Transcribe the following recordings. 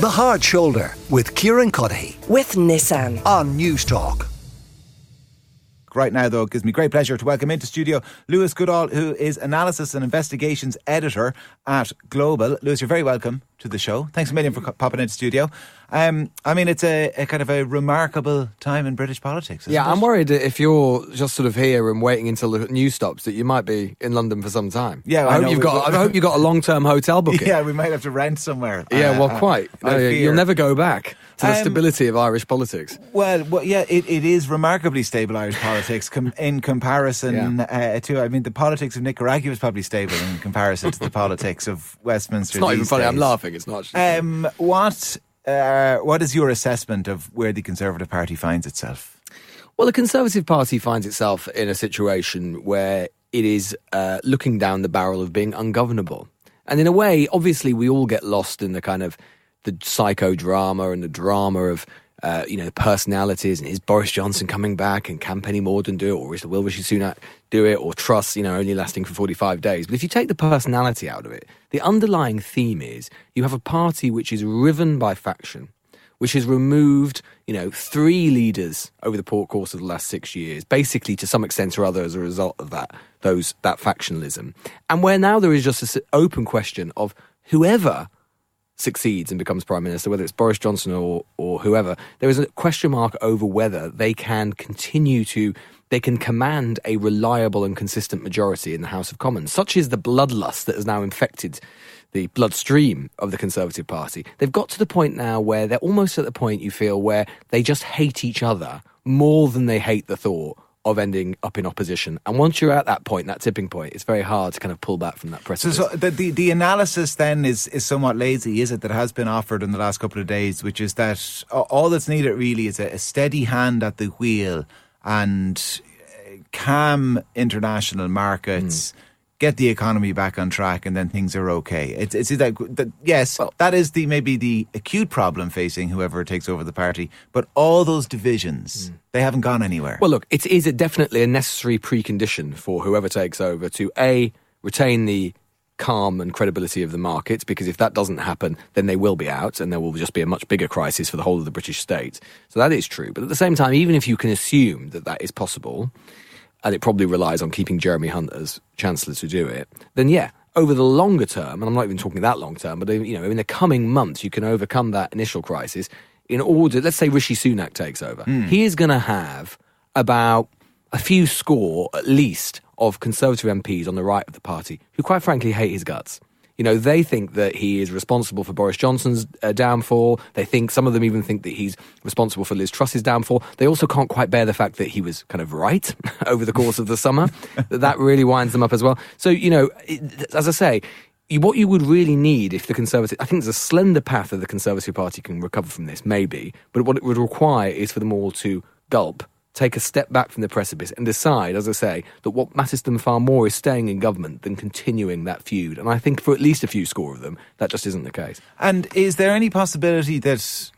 The Hard Shoulder with Kieran Cuddihy with Nissan. on News Talk. Right now, though, it gives me great pleasure to welcome into studio Lewis Goodall, who is Analysis and Investigations Editor at Global. Lewis, you're very welcome to the show. Thanks a million for popping into studio. Um, I mean, it's a, a kind of a remarkable time in British politics. Yeah, it? I'm worried if you're just sort of here and waiting until the news stops, that you might be in London for some time. Yeah, I I, hope you've got. I hope you got a long-term hotel booking. Yeah, we might have to rent somewhere. Yeah, Uh, well, uh, quite. I No, you'll never go back to the Um, stability of Irish politics. Well, well yeah, it, it is remarkably stable Irish politics com- in comparison uh, to. I mean, the politics of Nicaragua is probably stable in comparison to the politics of Westminster. It's not even funny. I'm days. It's not. Um, what uh, what is your assessment of where the Conservative Party finds itself? Well, the Conservative Party finds itself in a situation where it is uh, looking down the barrel of being ungovernable. And in a way, obviously, we all get lost in the kind of the psychodrama and the drama of, uh, you know, personalities and is Boris Johnson coming back and can Penny Mordaunt do it or is the will Rishi Sunak do it or Truss, you know, only lasting for 45 days. But if you take the personality out of it, the underlying theme is you have a party which is riven by faction which has removed, you know, three leaders over the course of the last six years, basically to some extent or other as a result of that, those that factionalism, and where now there is just this open question of whoever succeeds and becomes prime minister, whether it's Boris Johnson or or whoever, there is a question mark over whether they can continue to. They can command a reliable and consistent majority in the House of Commons. Such is the bloodlust that has now infected the bloodstream of the Conservative Party. They've got to the point now where they're almost at the point you feel where they just hate each other more than they hate the thought of ending up in opposition. And once you're at that point, that tipping point, it's very hard to kind of pull back from that So, precipice. so the, the the analysis then is is somewhat lazy, is it? That has been offered in the last couple of days, which is that all that's needed really is a, a steady hand at the wheel and uh, calm international markets. Get the economy back on track, and then things are okay. It's it's that, that yes, that is the maybe the acute problem facing whoever takes over the party. But all those divisions, hmm. they haven't gone anywhere. Well, look, it is a definitely a necessary precondition for whoever takes over to a retain the calm and credibility of the markets, because if that doesn't happen, then they will be out, and there will just be a much bigger crisis for the whole of the British state. So that is true. But at the same time, even if you can assume that that is possible, and it probably relies on keeping Jeremy Hunt as chancellor to do it, then yeah. Over the longer term, and I'm not even talking that long term, but you know, in the coming months, you can overcome that initial crisis in order. Let's say Rishi Sunak takes over, hmm. he is going to have about a few score at least of Conservative MPs on the right of the party who, quite frankly, hate his guts. You know, they think that he is responsible for Boris Johnson's uh, downfall. They think, some of them even think that he's responsible for Liz Truss's downfall. They also can't quite bear the fact that he was kind of right over the course of the summer. that that really winds them up as well. So, you know, it, as I say, what you would really need if the Conservative, I think there's a slender path that the Conservative Party can recover from this, maybe, but what it would require is for them all to gulp, take a step back from the precipice, and decide, as I say, that what matters to them far more is staying in government than continuing that feud. And I think for at least a few score of them, that just isn't the case. And is there any possibility that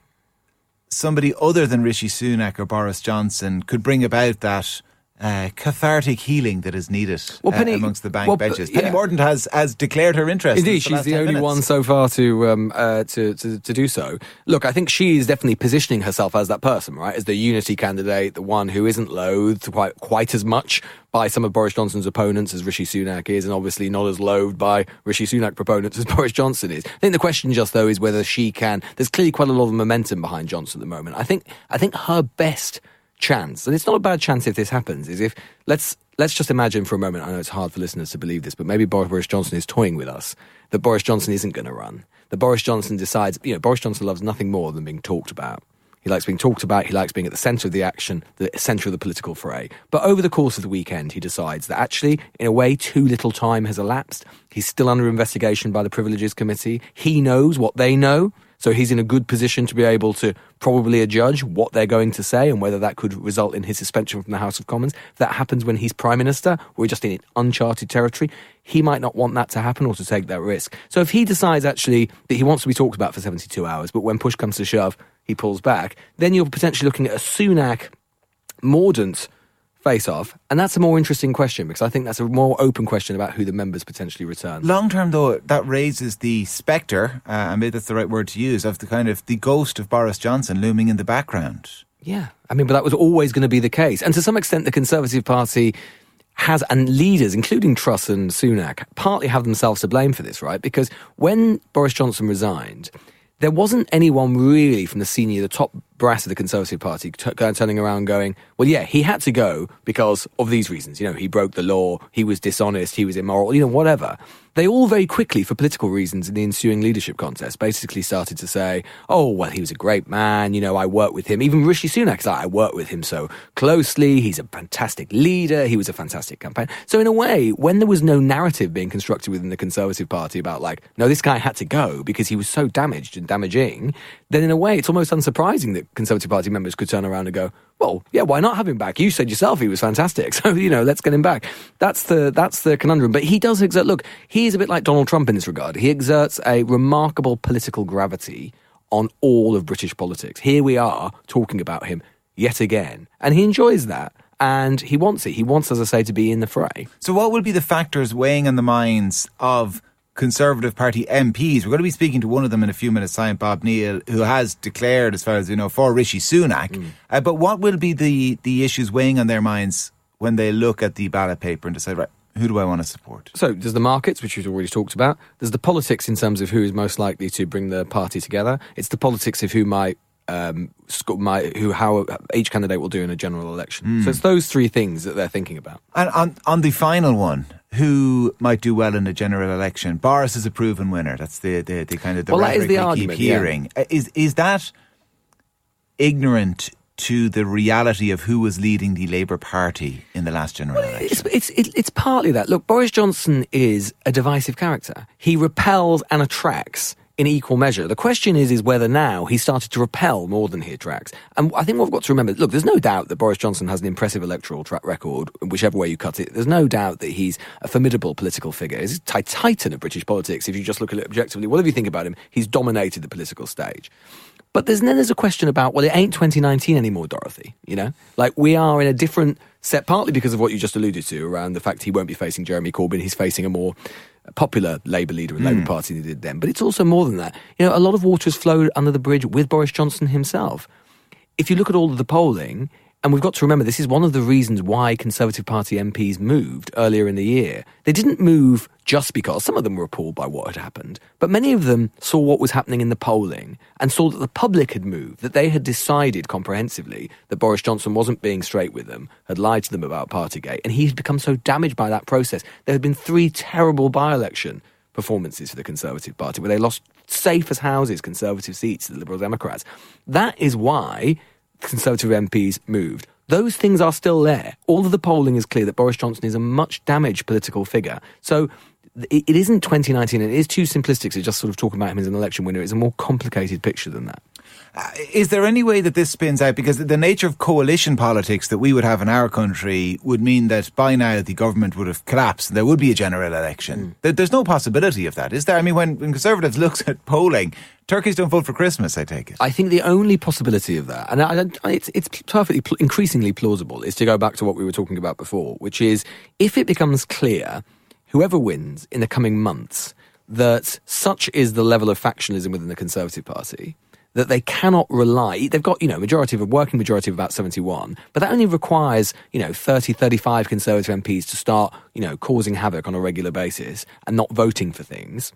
somebody other than Rishi Sunak or Boris Johnson could bring about that uh, cathartic healing that is needed Well, uh, Penny- amongst the bank well, benches? yeah. Penny Mordaunt has, has declared her interest. in Indeed, the she's last the only minutes. one so far to, um, uh, to, to to do so. Look, I think she is definitely positioning herself as that person, right? As the unity candidate, the one who isn't loathed quite quite as much by some of Boris Johnson's opponents as Rishi Sunak is, and obviously not as loathed by Rishi Sunak proponents as Boris Johnson is. I think the question just though is whether she can. There's clearly quite a lot of momentum behind Johnson at the moment. I think I think her best chance, and it's not a bad chance if this happens, is if let's let's just imagine for a moment. I know it's hard for listeners to believe this, but maybe Boris Johnson is toying with us. That Boris Johnson isn't going to run. That Boris Johnson decides. You know, Boris Johnson loves nothing more than being talked about. He likes being talked about. He likes being at the centre of the action, the centre of the political fray. But over the course of the weekend, he decides that actually, in a way, too little time has elapsed. He's still under investigation by the Privileges Committee. He knows what they know. So he's in a good position to be able to probably adjudge what they're going to say and whether that could result in his suspension from the House of Commons. If that happens when he's Prime Minister, we're just in uncharted territory. He might not want that to happen or to take that risk. So if he decides actually that he wants to be talked about for 72 hours, but when push comes to shove, he pulls back, then you're potentially looking at a Sunak Mordaunt face off? And that's a more interesting question because I think that's a more open question about who the members potentially return. Long term, though, that raises the spectre, uh, and maybe that's the right word to use, of the kind of the ghost of Boris Johnson looming in the background. Yeah. I mean, but that was always going to be the case. And to some extent, the Conservative Party has, and leaders, including Truss and Sunak, partly have themselves to blame for this, right? Because when Boris Johnson resigned, there wasn't anyone really from the senior, the top brass of the Conservative Party t- turning around going, well, yeah, he had to go because of these reasons. You know, he broke the law, he was dishonest, he was immoral, you know, whatever. They all very quickly, for political reasons in the ensuing leadership contest, basically started to say, oh, well, he was a great man. You know, I worked with him. Even Rishi Sunak, like, I worked with him so closely. He's a fantastic leader. He was a fantastic campaign. So, in a way, when there was no narrative being constructed within the Conservative Party about, like, no, this guy had to go because he was so damaged and damaging, then in a way, it's almost unsurprising that Conservative Party members could turn around and go, well, yeah, why not have him back? You said yourself he was fantastic, so you know, let's get him back. That's the that's the conundrum. But he does exert. Look, he is a bit like Donald Trump in this regard. He exerts a remarkable political gravity on all of British politics. Here we are talking about him yet again, and he enjoys that. And he wants it. He wants, as I say, to be in the fray. So, what will be the factors weighing on the minds of Conservative Party MPs. We're going to be speaking to one of them in a few minutes' time, Bob Neill, who has declared, as far as you know, for Rishi Sunak. Mm. Uh, but what will be the, the issues weighing on their minds when they look at the ballot paper and decide, right, who do I want to support? So there's the markets, which we've already talked about. There's the politics in terms of who is most likely to bring the party together. It's the politics of who might um, my, who how each candidate will do in a general election. Mm. So it's those three things that they're thinking about. And on on the final one, who might do well in a general election? Boris is a proven winner. That's the the, the kind of the well, rhetoric the we argument, keep hearing. Yeah. Uh, is is that ignorant? To the reality of who was leading the Labour Party in the last general election, it's, it's, it's partly that. Look, Boris Johnson is a divisive character. He repels and attracts in equal measure. The question is, is whether now he started to repel more than he attracts. And I think what we've got to remember, look, there's no doubt that Boris Johnson has an impressive electoral track record, whichever way you cut it. There's no doubt that he's a formidable political figure. He's a titan of British politics. If you just look at it objectively, whatever you think about him, he's dominated the political stage. But there's then there's a question about, well, it ain't 2019 anymore, Dorothy. You know, like we are in a different set, partly because of what you just alluded to around the fact he won't be facing Jeremy Corbyn. He's facing a more popular Labour leader and mm. Labour hmm. Party than he did then. But it's also more than that. You know, a lot of water has flowed under the bridge with Boris Johnson himself. If you look at all of the polling, and we've got to remember this is one of the reasons why Conservative Party MPs moved earlier in the year. They didn't move just because some of them were appalled by what had happened, but many of them saw what was happening in the polling and saw that the public had moved, that they had decided comprehensively that Boris Johnson wasn't being straight with them, had lied to them about Partygate, and he had become so damaged by that process. There had been three terrible by election performances for the Conservative Party where they lost safe as houses Conservative seats to the Liberal Democrats. That is why Conservative MPs moved. Those things are still there. All of the polling is clear that Boris Johnson is a much damaged political figure. So it isn't 2019, and it is too simplistic to just sort of talk about him as an election winner. It's a more complicated picture than that. Uh, is there any way that this spins out? Because the nature of coalition politics that we would have in our country would mean that by now the government would have collapsed and there would be a general election. Mm. There's no possibility of that, is there? I mean, when, when Conservatives looks at polling, turkeys don't vote for Christmas, I take it. I think the only possibility of that, and I, I, it's, it's perfectly, pl- increasingly plausible, is to go back to what we were talking about before, which is if it becomes clear, whoever wins in the coming months, that such is the level of factionalism within the Conservative Party that they cannot rely. They've got, you know, majority of a working majority of about 71, but that only requires, you know, 30, 35 Conservative MPs to start, you know, causing havoc on a regular basis and not voting for things.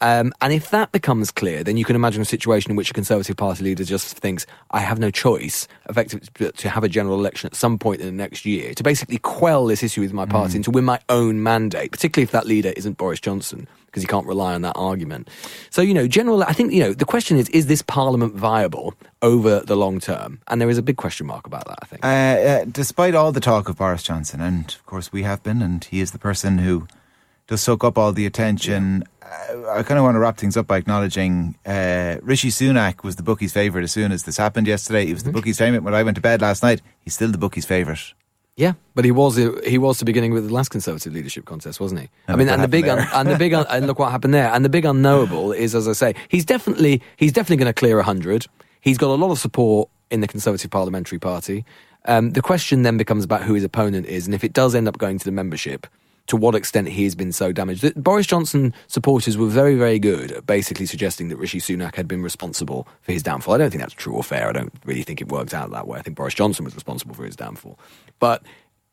Um, and if that becomes clear, then you can imagine a situation in which a Conservative Party leader just thinks, I have no choice, effectively, to have a general election at some point in the next year, to basically quell this issue with my party mm. and to win my own mandate, particularly if that leader isn't Boris Johnson, because you can't rely on that argument. So, you know, general, I think, you know, the question is, is this parliament viable over the long term? And there is a big question mark about that, I think. Uh, uh, despite all the talk of Boris Johnson, and of course we have been, and he is the person who does soak up all the attention. Uh, I kind of want to wrap things up by acknowledging uh, Rishi Sunak was the bookies' favourite as soon as this happened yesterday. He was mm-hmm. the bookies' favourite when I went to bed last night. He's still the bookies' favourite. Yeah, but he was he was the beginning with the last Conservative leadership contest, wasn't he? And I mean, and the big un, and the big un, and look what happened there. And the big unknowable is, as I say, he's definitely he's definitely going to clear hundred. He's got a lot of support in the Conservative Parliamentary Party. Um, the question then becomes about who his opponent is, and if it does end up going to the membership, to what extent he has been so damaged. Boris Johnson supporters were very, very good at basically suggesting that Rishi Sunak had been responsible for his downfall. I don't think that's true or fair. I don't really think it worked out that way. I think Boris Johnson was responsible for his downfall. But,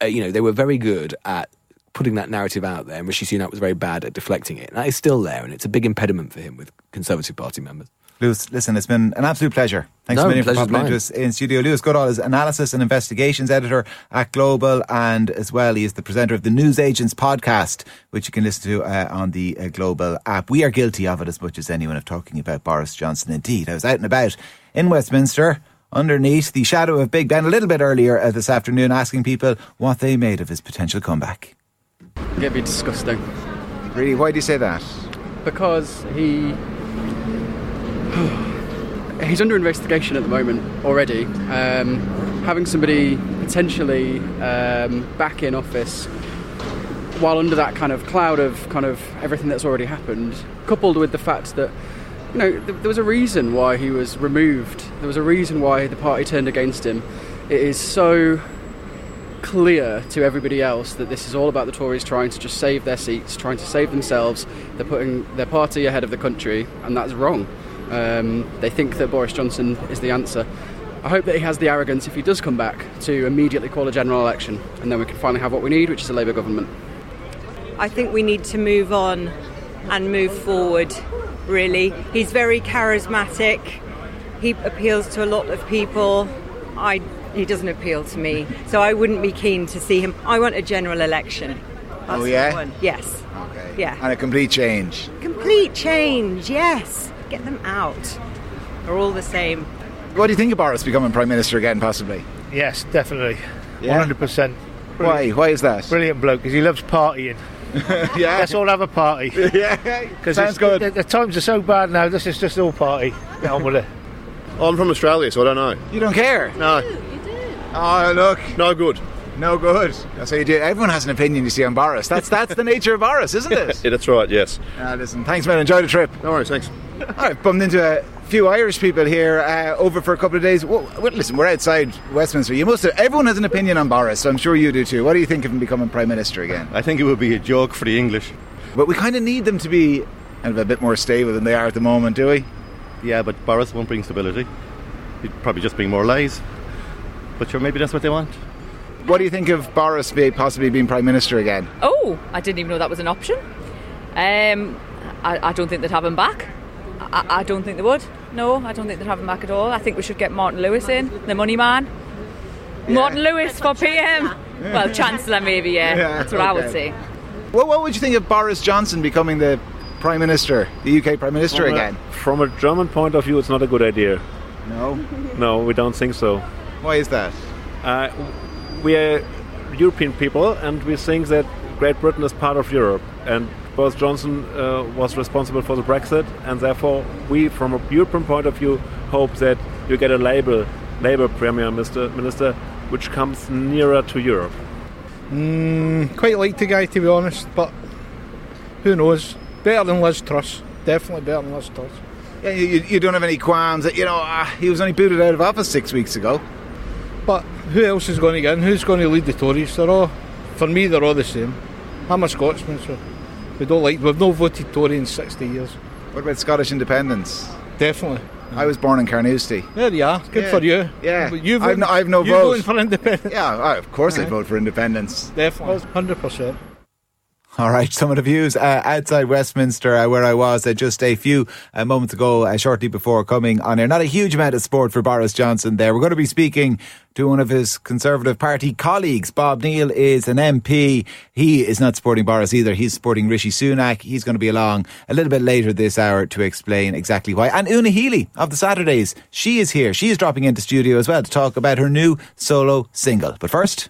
uh, you know, they were very good at putting that narrative out there, and Rishi Sunak was very bad at deflecting it. And that is still there, and it's a big impediment for him with Conservative Party members. Lewis, listen, it's been an absolute pleasure. Thanks No, a million for pleasure's popping into us in studio. Lewis Goodall is analysis and investigations editor at Global, and as well, he is the presenter of the News Agents podcast, which you can listen to uh, on the uh, Global app. We are guilty of it as much as anyone of talking about Boris Johnson. Indeed, I was out and about in Westminster. Underneath the shadow of Big Ben a little bit earlier uh, this afternoon, asking people what they made of his potential comeback. It'd be disgusting Really, why do you say that? because he he's under investigation at the moment already. Um, having somebody potentially um, back in office while under that kind of cloud of kind of everything that's already happened, coupled with the fact that you know th- there was a reason why he was removed. There was a reason why the party turned against him. It is so clear to everybody else that this is all about the Tories trying to just save their seats, trying to save themselves. They're putting their party ahead of the country, and that's wrong. Um, they think that Boris Johnson is the answer. I hope that he has the arrogance, if he does come back, to immediately call a general election, and then we can finally have what we need, which is a Labour government. I think we need to move on and move forward, really. He's very charismatic. He appeals to a lot of people. I, he doesn't appeal to me. So I wouldn't be keen to see him. I want a general election. That's Oh, yeah? I. Yes. Okay. Yeah. And a complete change. Complete change, yes. Get them out. They're all the same. What do you think of Boris becoming Prime Minister again, possibly? Yes, definitely. Yeah? 100%. Why? Why is that? Brilliant bloke because he loves partying. yeah. Let's all have a party. yeah. Because Sounds good. The, the times are so bad now. This is just all party. Get on with it. I'm from Australia, so I don't know. You don't care? No, you do. Oh, look. no good. No good. That's how you do it. Everyone has an opinion, you see, on Boris. That's that's the nature of Boris, isn't it? Yeah, that's right. Yes. Ah, listen, thanks, man. Enjoy the trip. No worries. Thanks. I've bumped into a few Irish people here uh, over for a couple of days. Well, well, listen, we're outside Westminster. You must have, everyone has an opinion on Boris, so I'm sure you do too. What do you think of him becoming Prime Minister again? I think it would be a joke for the English. But we kind of need them to be kind of a bit more stable than they are at the moment, do we? Yeah, but Boris won't bring stability. He'd probably just bring more lies. But sure, maybe that's what they want. What do you think of Boris be, possibly being Prime Minister again? Oh, I didn't even know that was an option. Um, I, I don't think they'd have him back. I, I don't think they would. No, I don't think they'd have him back at all. I think we should get Martin Lewis in, the money man. Martin Lewis for PM. Well, Chancellor maybe, yeah. Yeah, That's what I would say. Well, what would you think of Boris Johnson becoming the Prime Minister, the UK Prime Minister From a- again? From a German point of view, it's not a good idea. No. No, we don't think so. Why is that? Uh, we are European people, and we think that Great Britain is part of Europe. And Boris Johnson uh, was responsible for the Brexit, and therefore, we, from a European point of view, hope that you get a Labour, Labour Premier Minister, Minister, which comes nearer to Europe. Quite like the guy, to be honest, but who knows? Better than Liz Truss. Definitely better than Liz Truss. Yeah, you, you- you don't have any qualms that, you know, ah, he was only booted out of office six weeks ago. But who else is going to get in? Who's going to lead the Tories? They're all, for me, they're all the same. I'm a Scotsman, so we don't like. We've not voted Tory in 60 years. What about Scottish independence? Definitely. I was born in Carnoustie. There you are. Good Yeah. for you. Yeah. But you I've no- I've no you vote. voting for independence. Yeah, of course Uh-huh. vote for independence. Definitely. 100%. All right, some of the views uh, outside Westminster, uh, where I was uh, just a few uh, moments ago, uh, shortly before coming on air. Not a huge amount of support for Boris Johnson there. We're going to be speaking to one of his Conservative Party colleagues. Bob Neill is an MP. He is not supporting Boris either. He's supporting Rishi Sunak. He's going to be along a little bit later this hour to explain exactly why. And Una Healy of the Saturdays, she is here. She is dropping into studio as well to talk about her new solo single. But first,